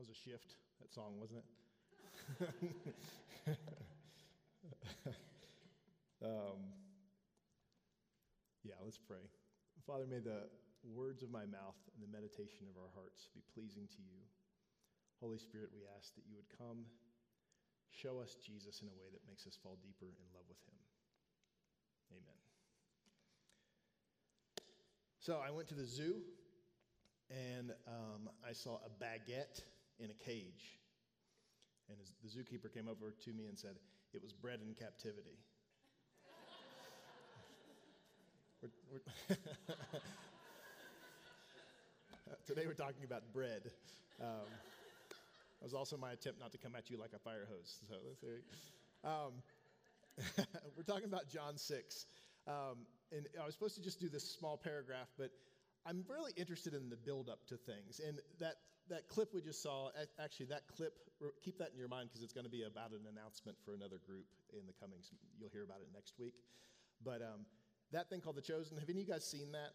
was a shift, that song, wasn't it? um, yeah, let's pray. Father, may the words of my mouth and the meditation of our hearts be pleasing to you. Holy Spirit, we ask that you would come, show us Jesus in a way that makes us fall deeper in love with him. Amen. So I went to the zoo and um, I saw a baguette in a cage. And the zookeeper came over to me and said, It was bred in captivity. we're, we're Today we're talking about bread. Um, that was also my attempt not to come at you like a fire hose. So there um, we're talking about John 6. Um, and I was supposed to just do this small paragraph, but I'm really interested in the build up to things. And that, that clip we just saw, actually, that clip, keep that in your mind because it's going to be about an announcement for another group in the coming, you'll hear about it next week. But um, that thing called The Chosen, have any of you guys seen that?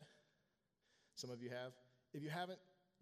Some of you have. If you haven't,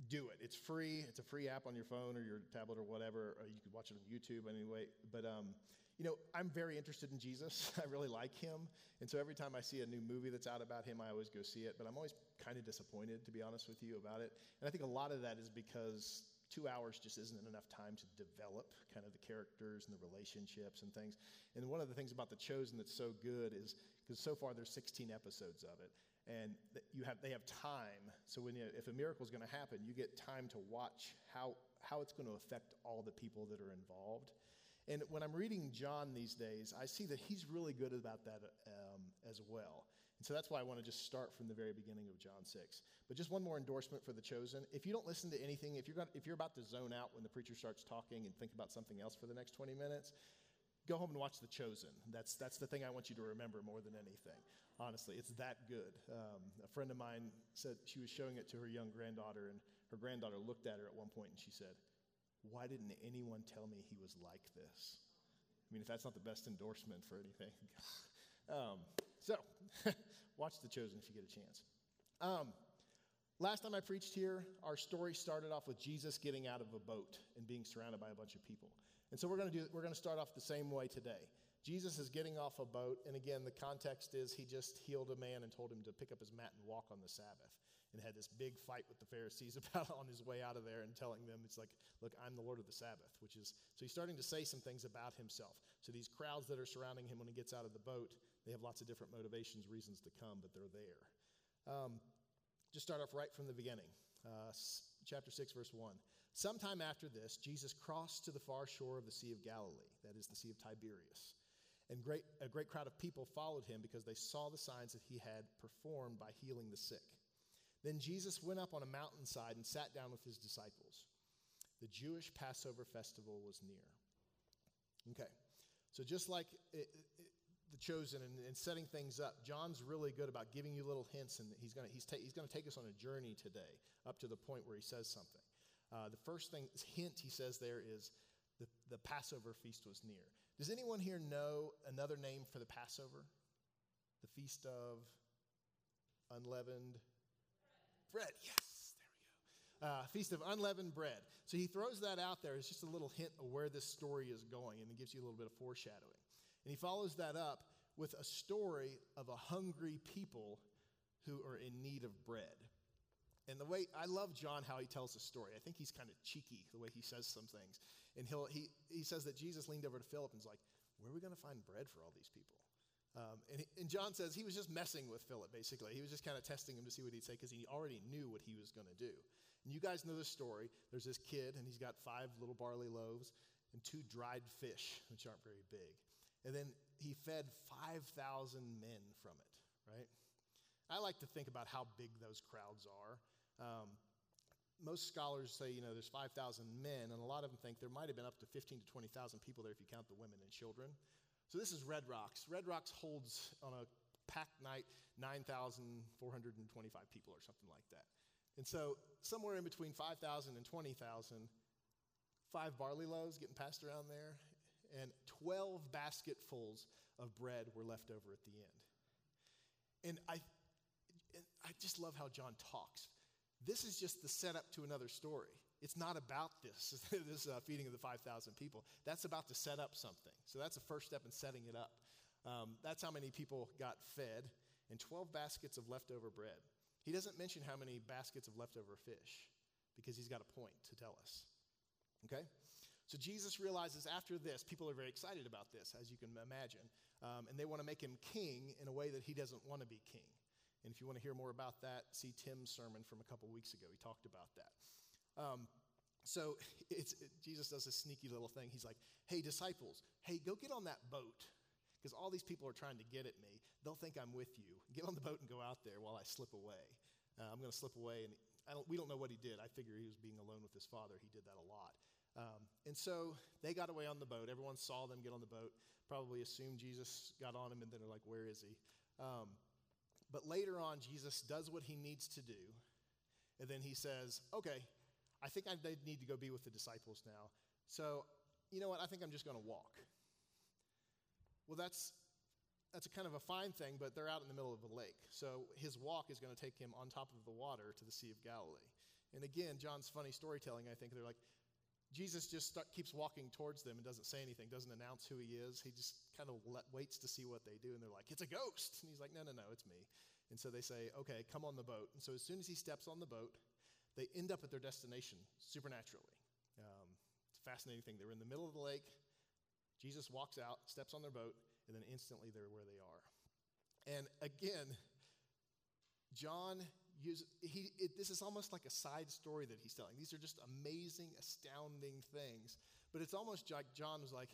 do it. It's free. It's a free app on your phone or your tablet or whatever. Or you could watch it on YouTube anyway. But um, you know, I'm very interested in Jesus. I really like him, and so every time I see a new movie that's out about him, I always go see it. But I'm always kind of disappointed, to be honest with you, about it. And I think a lot of that is because two hours just isn't enough time to develop kind of the characters and the relationships and things. And one of the things about The Chosen that's so good is because so far there's 16 episodes of it, and you have, they have time. So when you, if a miracle is going to happen, you get time to watch how, how it's going to affect all the people that are involved. And when I'm reading John these days, I see that he's really good about that um, as well. And so that's why I want to just start from the very beginning of John 6. But just one more endorsement for the chosen. If you don't listen to anything, if you're, if you're about to zone out when the preacher starts talking and think about something else for the next 20 minutes, go home and watch The Chosen. That's, that's the thing I want you to remember more than anything. Honestly, it's that good. Um, a friend of mine said she was showing it to her young granddaughter, and her granddaughter looked at her at one point and she said, Why didn't anyone tell me he was like this? I mean, if that's not the best endorsement for anything. um, so, watch The Chosen if you get a chance. Um, last time I preached here, our story started off with Jesus getting out of a boat and being surrounded by a bunch of people. And so we're going to do we're going to start off the same way today. Jesus is getting off a boat, and again, the context is he just healed a man and told him to pick up his mat and walk on the Sabbath, and had this big fight with the Pharisees about on his way out of there and telling them, it's like, look, I'm the Lord of the Sabbath, which is, so he's starting to say some things about himself. So these crowds that are surrounding him when he gets out of the boat, they have lots of different motivations, reasons to come, but they're there. Um, just start off right from the beginning. Uh, chapter 6, verse 1. Sometime after this, Jesus crossed to the far shore of the Sea of Galilee, that is the Sea of Tiberias. And great, a great crowd of people followed him because they saw the signs that he had performed by healing the sick. Then Jesus went up on a mountainside and sat down with his disciples. The Jewish Passover festival was near. Okay, so just like the chosen and, and, setting things up, John's really good about giving you little hints, and he's going he's, ta- he's to take us on a journey today up to the point where he says something. Uh, the first thing, hint he says there is the, the Passover feast was near. Does anyone here know another name for the Passover? The feast of unleavened bread. bread. Yes, there we go. Uh, feast of unleavened bread. So he throws that out there as just a little hint of where this story is going, and it gives you a little bit of foreshadowing. And he follows that up with a story of a hungry people who are in need of bread. And the way I love John how he tells the story. I think he's kind of cheeky the way he says some things. And he'll, he, he says that Jesus leaned over to Philip and was like, Where are we going to find bread for all these people? Um, and, and John says he was just messing with Philip, basically. He was just kind of testing him to see what he'd say because he already knew what he was going to do. And you guys know the story. There's this kid, and he's got five little barley loaves and two dried fish, which aren't very big. And then he fed 5,000 men from it, right? I like to think about how big those crowds are. Um, most scholars say, you know, there's 5,000 men, and a lot of them think there might have been up to 15 to 20,000 people there if you count the women and children. So this is Red Rocks. Red Rocks holds on a packed night 9,425 people or something like that. And so somewhere in between 5,000 and 20,000, five barley loaves getting passed around there, and 12 basketfuls of bread were left over at the end. And I, I just love how John talks. This is just the setup to another story. it's not about this, this uh, feeding of the 5,000 people. That's about to set up something. So that's the first step in setting it up. Um, that's how many people got fed, and 12 baskets of leftover bread. He doesn't mention how many baskets of leftover fish because he's got a point to tell us. Okay? So Jesus realizes after this, people are very excited about this, as you can imagine, um, and they want to make him king in a way that he doesn't want to be king. And if you want to hear more about that, see Tim's sermon from a couple weeks ago. He talked about that. Um, so it, Jesus does this sneaky little thing. He's like, hey, disciples, hey, go get on that boat because all these people are trying to get at me. They'll think I'm with you. Get on the boat and go out there while I slip away. Uh, I'm going to slip away. And don't, we don't know what he did. I figure he was being alone with his father. He did that a lot. Um, and so they got away on the boat. Everyone saw them get on the boat, probably assumed Jesus got on him, and then they're like, Where is he? Um, but later on, Jesus does what he needs to do. And then he says, Okay, I think I need to go be with the disciples now. So, you know what? I think I'm just going to walk. Well, that's that's a kind of a fine thing, but they're out in the middle of a lake. So his walk is going to take him on top of the water to the Sea of Galilee. And again, John's funny storytelling, I think, they're like, Jesus just start, keeps walking towards them and doesn't say anything, doesn't announce who he is. He just kind of let, waits to see what they do. And they're like, it's a ghost. And he's like, no, no, no, it's me. And so they say, okay, come on the boat. And so as soon as he steps on the boat, they end up at their destination supernaturally. Um, it's a fascinating thing. They're in the middle of the lake. Jesus walks out, steps on their boat, and then instantly they're where they are. And again, John he, it, this is almost like a side story that he's telling. These are just amazing, astounding things. But it's almost like John was like,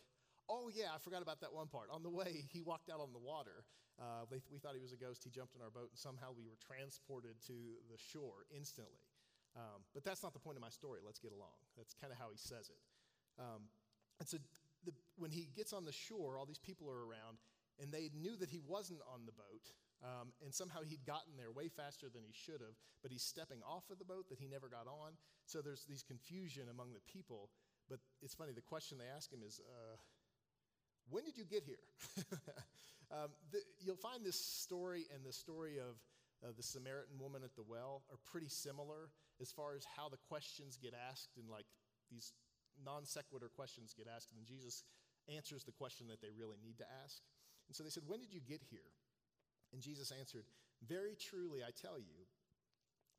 oh, yeah, I forgot about that one part. On the way, he walked out on the water. Uh, we, we thought he was a ghost. He jumped in our boat, and somehow we were transported to the shore instantly. Um, but that's not the point of my story. Let's get along. That's kind of how he says it. Um, and so the, when he gets on the shore, all these people are around, and they knew that he wasn't on the boat. Um, and somehow he'd gotten there way faster than he should have, but he's stepping off of the boat that he never got on. So there's these confusion among the people. But it's funny, the question they ask him is, uh, When did you get here? um, the, you'll find this story and the story of uh, the Samaritan woman at the well are pretty similar as far as how the questions get asked and like these non sequitur questions get asked, and Jesus answers the question that they really need to ask. And so they said, When did you get here? And Jesus answered, Very truly, I tell you,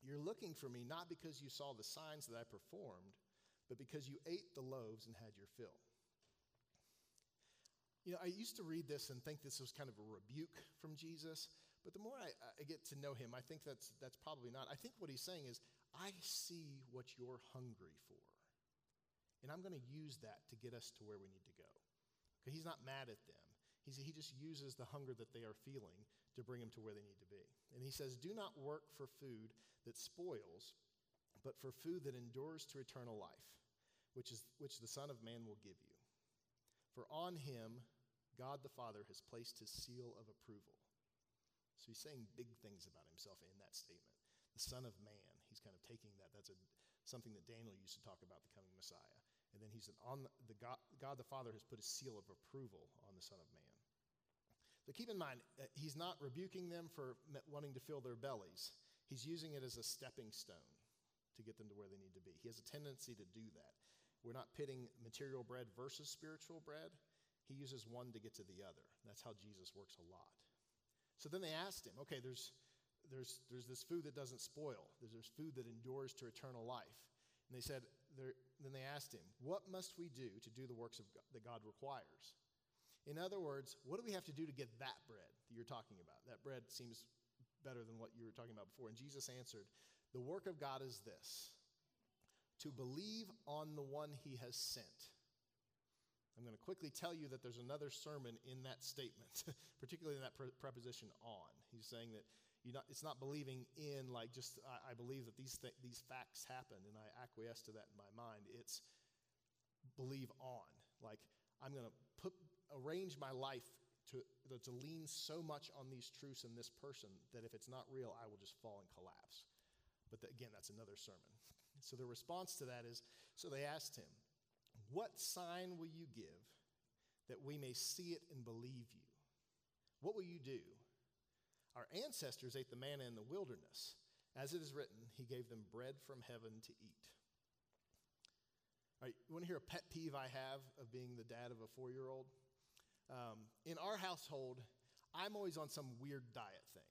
you're looking for me not because you saw the signs that I performed, but because you ate the loaves and had your fill. You know, I used to read this and think this was kind of a rebuke from Jesus, but the more I, I, get to know him, I think that's, that's probably not. I think what he's saying is, I see what you're hungry for, and I'm going to use that to get us to where we need to go. Okay, he's not mad at them. He's, he just uses the hunger that they are feeling to bring them to where they need to be. And he says, Do not work for food that spoils, but for food that endures to eternal life, which, is, which the Son of Man will give you. For on him, God the Father has placed his seal of approval. So he's saying big things about himself in that statement. The Son of Man, he's kind of taking that. That's a, something that Daniel used to talk about the coming Messiah. And then he said, on the, the God, God the Father has put a seal of approval on the Son of Man. So keep in mind, uh, he's not rebuking them for wanting to fill their bellies. He's using it as a stepping stone to get them to where they need to be. He has a tendency to do that. We're not pitting material bread versus spiritual bread. He uses one to get to the other. That's how Jesus works a lot. So then they asked him, okay, there's, there's, there's this food that doesn't spoil, there's, there's food that endures to eternal life. And they said, then they asked him, What must we do to do the works of God, that God requires? In other words, what do we have to do to get that bread that you're talking about? That bread seems better than what you were talking about before. And Jesus answered, The work of God is this to believe on the one he has sent. I'm going to quickly tell you that there's another sermon in that statement, particularly in that pre- preposition on. He's saying that not, it's not believing in, like, just I, I believe that these, th- these facts happen and I acquiesce to that in my mind. It's believe on. Like, I'm going to put arrange my life to, to lean so much on these truths and this person that if it's not real, I will just fall and collapse. But the, again, that's another sermon. So the response to that is so they asked him, What sign will you give that we may see it and believe you? What will you do? Our ancestors ate the manna in the wilderness. As it is written, He gave them bread from heaven to eat. right, you want to hear a pet peeve I have of being the dad of a four year old? Um, in our household, I'm always on some weird diet thing.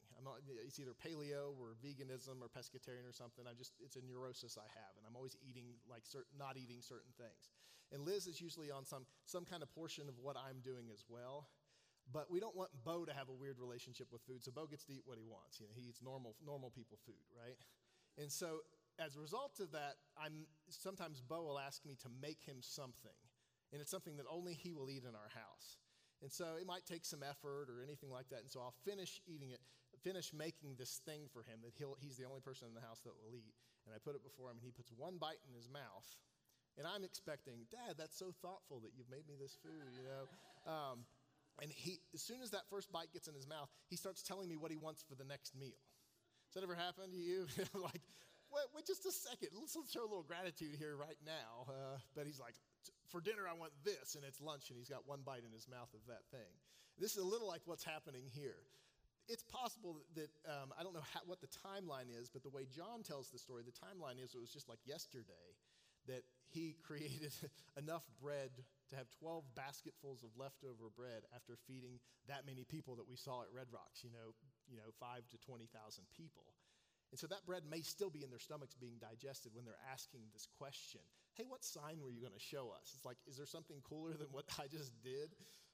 It's either paleo or veganism or pescatarian or something. I just it's a neurosis I have, and I'm always eating like not eating certain things. And Liz is usually on some some kind of portion of what I'm doing as well. But we don't want Bo to have a weird relationship with food, so Bo gets to eat what he wants. You know, he eats normal normal people food, right? And so as a result of that, I'm sometimes Bo will ask me to make him something, and it's something that only he will eat in our house. And so it might take some effort or anything like that. And so I'll finish eating it, finish making this thing for him that he'll, he's the only person in the house that will eat. And I put it before him, and he puts one bite in his mouth. And I'm expecting, Dad, that's so thoughtful that you've made me this food, you know? Um, and he, as soon as that first bite gets in his mouth, he starts telling me what he wants for the next meal. Has that ever happened to you? like, wait, wait, just a second. Let's, show a little gratitude here right now. Uh, but he's like, for dinner, I want this, and it's lunch, and he's got one bite in his mouth of that thing. This is a little like what's happening here. It's possible that, um, I don't know how, what the timeline is, but the way John tells the story, the timeline is it was just like yesterday that he created enough bread to have 12 basketfuls of leftover bread after feeding that many people that we saw at Red Rocks, you know, you know 5 to 20,000 people. And so that bread may still be in their stomachs being digested when they're asking this question Hey, what sign were you going to show us? It's like, is there something cooler than what I just did?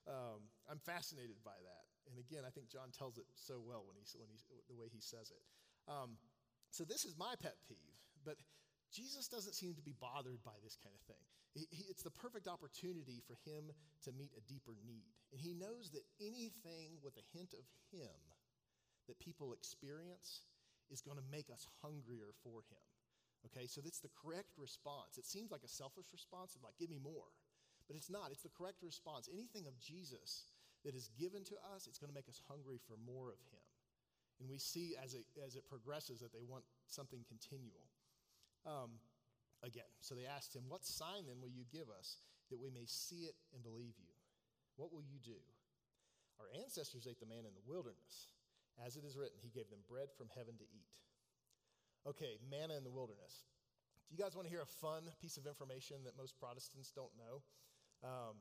Um, I'm fascinated by that. And again, I think John tells it so well when he, when he, the way he says it. Um, so this is my pet peeve, but Jesus doesn't seem to be bothered by this kind of thing. He, he, it's the perfect opportunity for him to meet a deeper need. And he knows that anything with a hint of him that people experience is going to make us hungrier for him. Okay, so that's the correct response. It seems like a selfish response, it's like, give me more. But it's not, it's the correct response. Anything of Jesus that is given to us, it's going to make us hungry for more of him. And we see as it, as it progresses that they want something continual. Um, again, so they asked him, What sign then will you give us that we may see it and believe you? What will you do? Our ancestors ate the man in the wilderness. As it is written, he gave them bread from heaven to eat. Okay, manna in the wilderness. Do you guys want to hear a fun piece of information that most Protestants don't know? Um,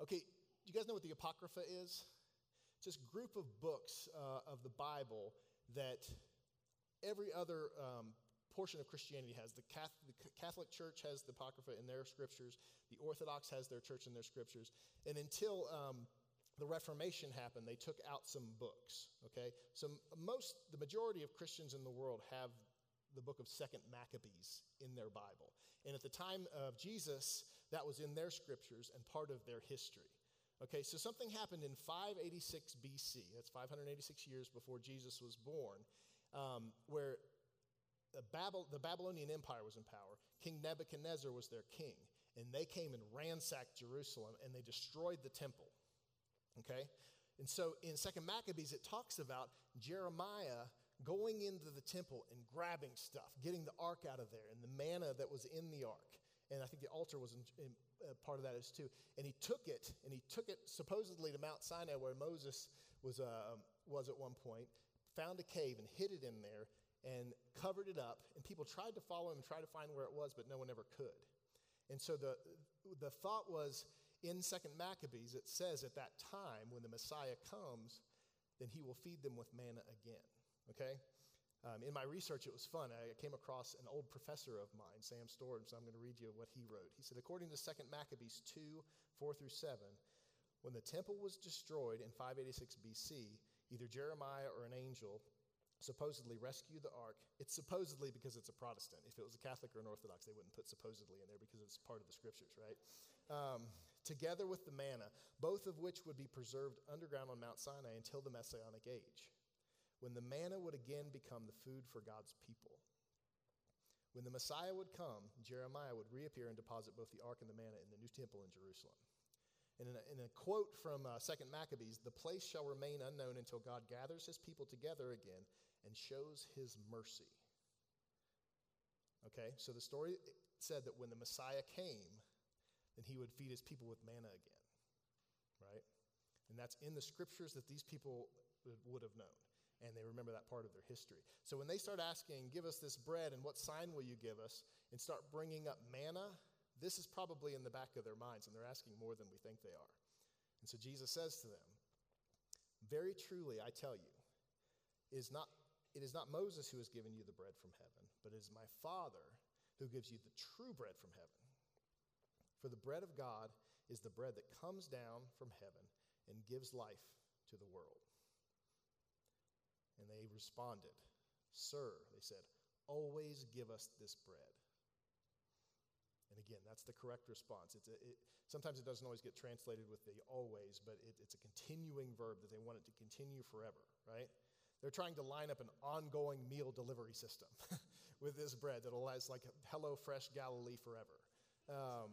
okay, do you guys know what the Apocrypha is? It's this group of books uh, of the Bible that every other um, portion of Christianity has. The Catholic, the Catholic, Church has the Apocrypha in their scriptures, the Orthodox has their church in their scriptures. And until um, the Reformation happened, they took out some books, okay? So most, the majority of Christians in the world have the book of Second Maccabees in their Bible. And at the time of Jesus, that was in their scriptures and part of their history. Okay, so something happened in 586 BC, that's 586 years before Jesus was born, um, where the, the Babylonian Empire was in power. King Nebuchadnezzar was their king, and they came and ransacked Jerusalem and they destroyed the temple. Okay? And so in Second Maccabees, it talks about Jeremiah going into the temple and grabbing stuff, getting the ark out of there, and the manna that was in the ark. And I think the altar was in, in, uh, part of that is too. And he took it, and he took it supposedly to Mount Sinai, where Moses was, uh, was at one point, found a cave and hid it in there, and covered it up. And people tried to follow him and try to find where it was, but no one ever could. And so the, the thought was in Second Maccabees, it says at that time when the Messiah comes, then he will feed them with manna again. Okay? Um, in my research, it was fun. I came across an old professor of mine, Sam Storms, so I'm going to read you what he wrote. He said, according to Second Maccabees 2 4 through 7, when the temple was destroyed in 586 BC, either Jeremiah or an angel supposedly rescued the ark. It's supposedly because it's a Protestant. If it was a Catholic or an Orthodox, they wouldn't put supposedly in there because it's part of the scriptures, right? Um, together with the manna, both of which would be preserved underground on Mount Sinai until the Messianic age, when the manna would again become the food for God's people. When the Messiah would come, Jeremiah would reappear and deposit both the ark and the manna in the new temple in Jerusalem. And in a, in a quote from uh, 2nd Maccabees, the place shall remain unknown until God gathers his people together again and shows his mercy. Okay, so the story said that when the Messiah came, then he would feed his people with manna again, right? And that's in the scriptures that these people would have known. And they remember that part of their history. So when they start asking, Give us this bread, and what sign will you give us? and start bringing up manna, this is probably in the back of their minds, and they're asking more than we think they are. And so Jesus says to them, Very truly, I tell you, it is not, it is not Moses who has given you the bread from heaven, but it is my Father who gives you the true bread from heaven. For the bread of God is the bread that comes down from heaven and gives life to the world. And they responded, Sir, they said, always give us this bread. And again, that's the correct response. It's a, it, sometimes it doesn't always get translated with the always, but it, it's a continuing verb that they want it to continue forever, right? They're trying to line up an ongoing meal delivery system with this bread that'll last like Hello Fresh Galilee forever. Um,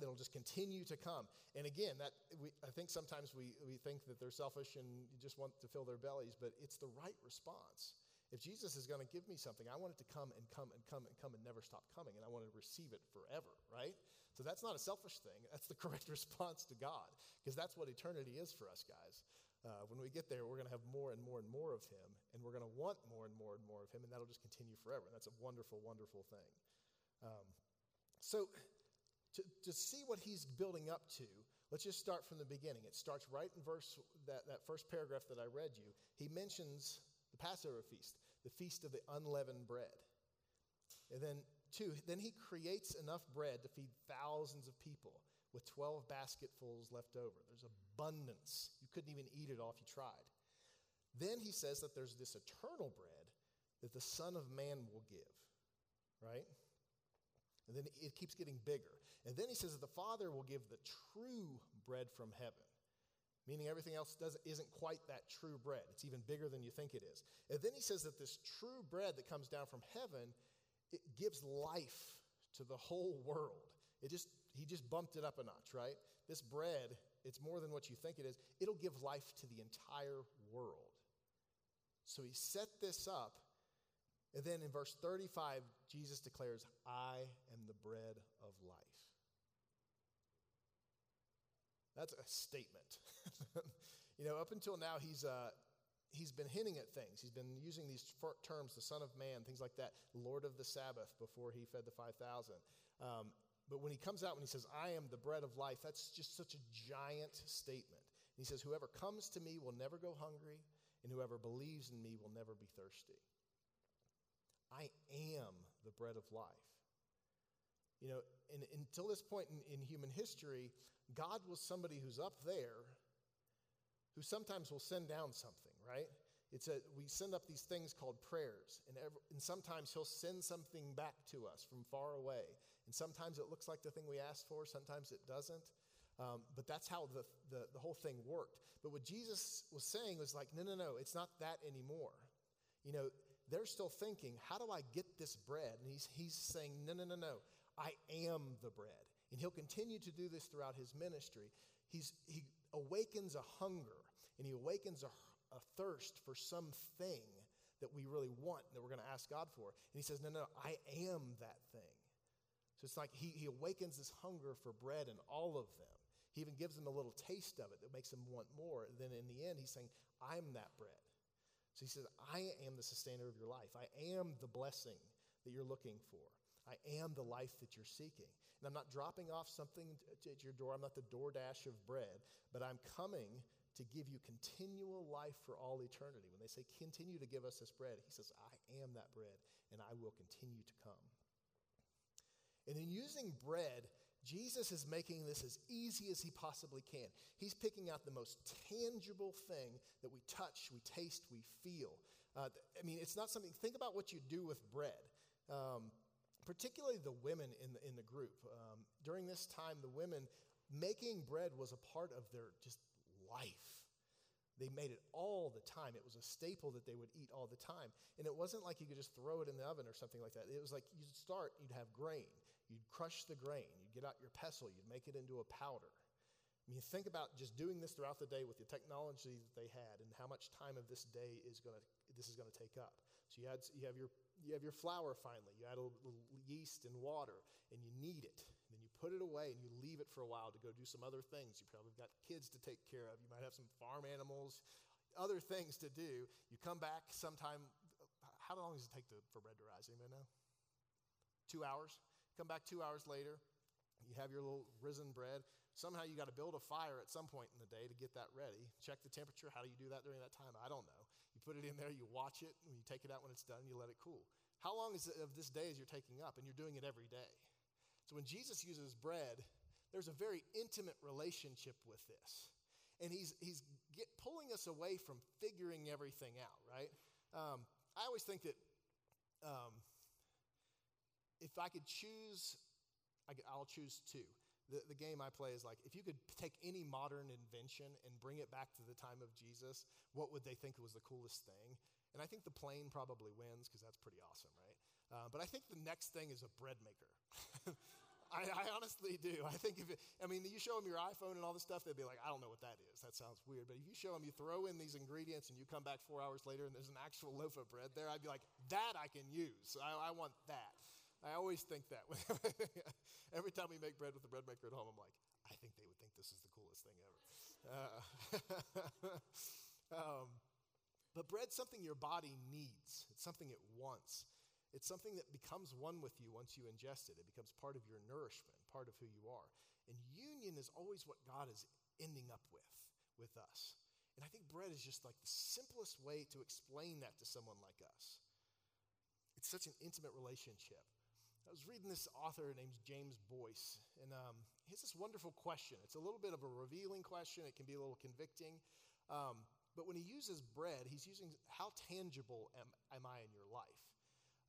that'll just continue to come. And again, that we, I think sometimes we, we think that they're selfish and you just want to fill their bellies, but it's the right response. If Jesus is going to give me something, I want it to come and come and come and come and never stop coming, and I want to receive it forever, right? So that's not a selfish thing. That's the correct response to God, because that's what eternity is for us, guys. Uh, when we get there, we're going to have more and more and more of Him, and we're going to want more and more and more of Him, and that'll just continue forever. And that's a wonderful, wonderful thing. Um, so, to, to see what He's building up to, let's just start from the beginning. It starts right in verse that, that first paragraph that I read you. He mentions the Passover feast, the feast of the unleavened bread. And then, two, then he creates enough bread to feed thousands of people with 12 basketfuls left over. There's abundance. You couldn't even eat it all if you tried. Then he says that there's this eternal bread that the Son of Man will give, right? And then it keeps getting bigger. And then he says that the Father will give the true bread from heaven meaning everything else does, isn't quite that true bread. It's even bigger than you think it is. And then he says that this true bread that comes down from heaven, it gives life to the whole world. It just he just bumped it up a notch, right? This bread, it's more than what you think it is. It'll give life to the entire world. So he set this up, and then in verse 35, Jesus declares, I am the bread of life. That's a statement. you know, up until now, he's, uh, he's been hinting at things. He's been using these terms, the Son of Man, things like that, Lord of the Sabbath, before he fed the 5,000. Um, but when he comes out, when he says, I am the bread of life, that's just such a giant statement. And he says, Whoever comes to me will never go hungry, and whoever believes in me will never be thirsty. I am the bread of life. You know, and, until this point in, in human history, God was somebody who's up there who sometimes will send down something, right? It's a, we send up these things called prayers, and, every, and sometimes He'll send something back to us from far away. And sometimes it looks like the thing we asked for, sometimes it doesn't. Um, but that's how the, the, the whole thing worked. But what Jesus was saying was like, no, no, no, it's not that anymore. You know, they're still thinking, how do I get this bread? And he's, he's saying, no, no, no, no, I am the bread. And he'll continue to do this throughout his ministry. He's, he awakens a hunger and he awakens a, a thirst for something that we really want that we're going to ask God for. And he says, No, no, I am that thing. So it's like he, he awakens this hunger for bread in all of them. He even gives them a little taste of it that makes them want more. Then in the end, he's saying, I'm that bread. So he says, I am the sustainer of your life. I am the blessing that you're looking for. I am the life that you're seeking. And I'm not dropping off something at your door. I'm not the DoorDash of bread, but I'm coming to give you continual life for all eternity. When they say, continue to give us this bread, he says, I am that bread, and I will continue to come. And in using bread, Jesus is making this as easy as he possibly can. He's picking out the most tangible thing that we touch, we taste, we feel. Uh, I mean, it's not something, think about what you do with bread. Um, particularly the women in the, in the group. Um, during this time, the women making bread was a part of their just life. They made it all the time. It was a staple that they would eat all the time. And it wasn't like you could just throw it in the oven or something like that. It was like you'd start, you'd have grain, you'd crush the grain, you'd get out your pestle, you'd make it into a powder. I mean, think about just doing this throughout the day with the technology that they had and how much time of this day is going to this is going to take up. So you, had, you have your you have your flour finally. You add a little yeast and water, and you knead it. And then you put it away and you leave it for a while to go do some other things. You probably got kids to take care of. You might have some farm animals, other things to do. You come back sometime. How long does it take to, for bread to rise? Anybody know? Two hours. Come back two hours later. You have your little risen bread. Somehow you got to build a fire at some point in the day to get that ready. Check the temperature. How do you do that during that time? I don't know. You put it in there, you watch it, and you take it out when it's done, you let it cool. How long is of this day as you're taking up? And you're doing it every day. So when Jesus uses bread, there's a very intimate relationship with this. And he's, he's get, pulling us away from figuring everything out, right? Um, I always think that um, if I could choose, I will choose two. The, the game I play is like if you could take any modern invention and bring it back to the time of Jesus, what would they think was the coolest thing? And I think the plane probably wins because that's pretty awesome, right? Uh, but I think the next thing is a bread maker. I, I, honestly do. I think if it, I mean, you show them your iPhone and all this stuff, they'd be like, I don't know what that is. That sounds weird. But if you show them, you throw in these ingredients and you come back four hours later and there's an actual loaf of bread there, I'd be like, that I can use. I, I want that. I always think that. Every time we make bread with the bread maker at home, I'm like, I think they would think this is the coolest thing ever. Uh, um, but bread's something your body needs, it's something it wants. It's something that becomes one with you once you ingest it. It becomes part of your nourishment, part of who you are. And union is always what God is ending up with, with us. And I think bread is just like the simplest way to explain that to someone like us. It's such an intimate relationship. I was reading this author named James Boice, and um, he has this wonderful question. It's a little bit of a revealing question, it can be a little convicting. Um, but when he uses bread, he's using how tangible am, am I in your life?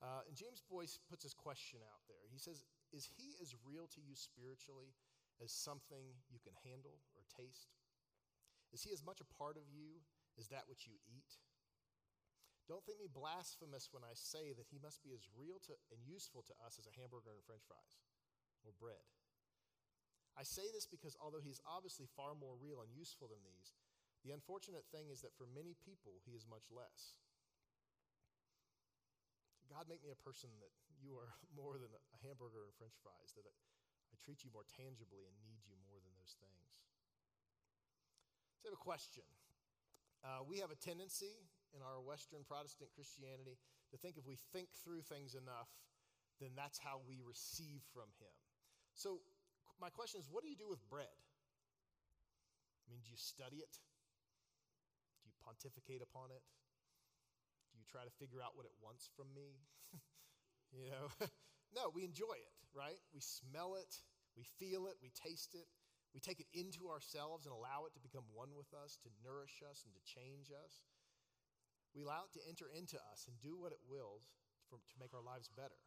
Uh, and James Boice puts his question out there. He says, Is he as real to you spiritually as something you can handle or taste? Is he as much a part of you as that which you eat? Don't think me blasphemous when I say that he must be as real to, and useful to us as a hamburger and french fries or bread. I say this because although he's obviously far more real and useful than these, the unfortunate thing is that for many people, he is much less. God, make me a person that you are more than a hamburger and french fries, that I, I treat you more tangibly and need you more than those things. So I have a question. Uh, we have a tendency in our Western Protestant Christianity to think if we think through things enough, then that's how we receive from Him. So, my question is what do you do with bread? I mean, do you study it? Do you pontificate upon it? Do you try to figure out what it wants from me? you know? no, we enjoy it, right? We smell it, we feel it, we taste it. We take it into ourselves and allow it to become one with us, to nourish us, and to change us. We allow it to enter into us and do what it wills for, to make our lives better.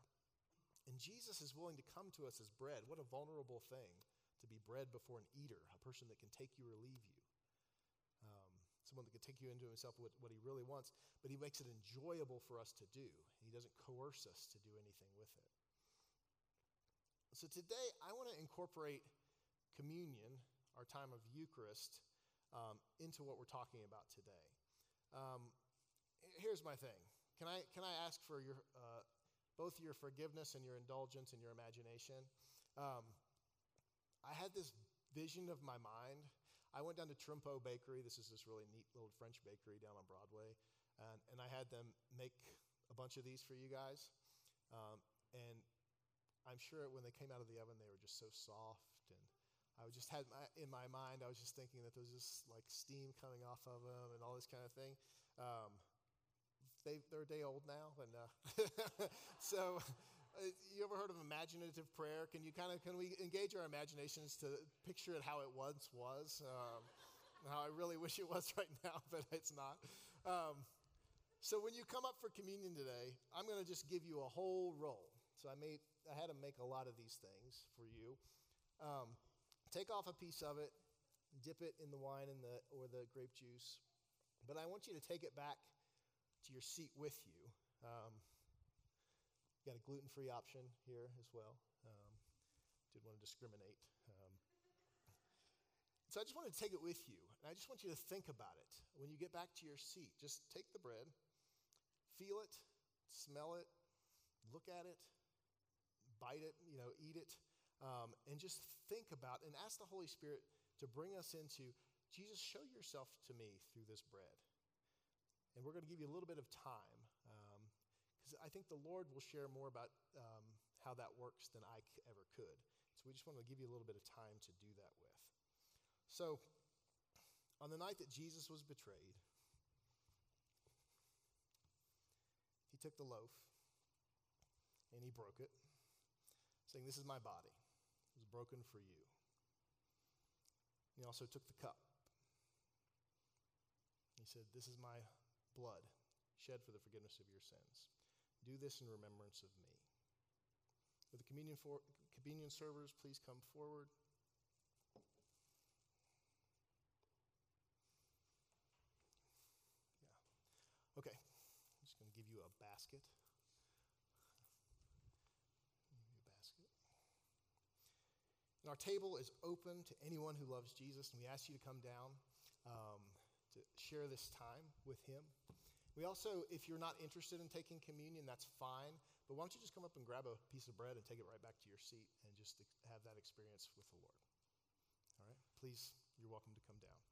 And Jesus is willing to come to us as bread. What a vulnerable thing to be bread before an eater, a person that can take you or leave you someone that can take you into himself what, what he really wants, but he makes it enjoyable for us to do. He doesn't coerce us to do anything with it. So today, I want to incorporate communion, our time of Eucharist, um, into what we're talking about today. Um, here's my thing. Can I, can I ask for your, uh, both your forgiveness and your indulgence and your imagination? Um, I had this vision of my mind I went down to Trompeau Bakery. This is this really neat little French bakery down on Broadway. And, and I had them make a bunch of these for you guys. Um, and I'm sure when they came out of the oven, they were just so soft. And I just had my, in my mind, I was just thinking that there was just like steam coming off of them and all this kind of thing. Um, they, they're a day old now. And uh, so uh, you ever heard of imaginative prayer? Can you kind of can we engage our imaginations to picture it how it once was? Um, how I really wish it was right now, but it's not. Um, so when you come up for communion today, I'm going to just give you a whole roll. So I made I had to make a lot of these things for you. Um, take off a piece of it, dip it in the wine and the or the grape juice, but I want you to take it back to your seat with you. Um, got a gluten free option here as well. Um, did want to discriminate. Um, so I just want to take it with you. And I just want you to think about it. When you get back to your seat, just take the bread, feel it, smell it, look at it, bite it, you know, eat it, um, and just think about and ask the Holy Spirit to bring us into Jesus, show yourself to me through this bread. And we're going to give you a little bit of time because I think the Lord will share more about um, how that works than I ever could. So we just want to give you a little bit of time to do that with. So, on the night that Jesus was betrayed, he took the loaf and he broke it, saying, This is my body. It was broken for you. He also took the cup. He said, This is my blood shed for the forgiveness of your sins. Do this in remembrance of me. With the communion, for, communion servers, please come forward. Yeah. Okay. I'm just going to give you a basket. You a basket. And our table is open to anyone who loves Jesus, and we ask you to come down um, to share this time with him. We also, if you're not interested in taking communion, that's fine. But why don't you just come up and grab a piece of bread and take it right back to your seat and just have that experience with the Lord? All right? Please, you're welcome to come down.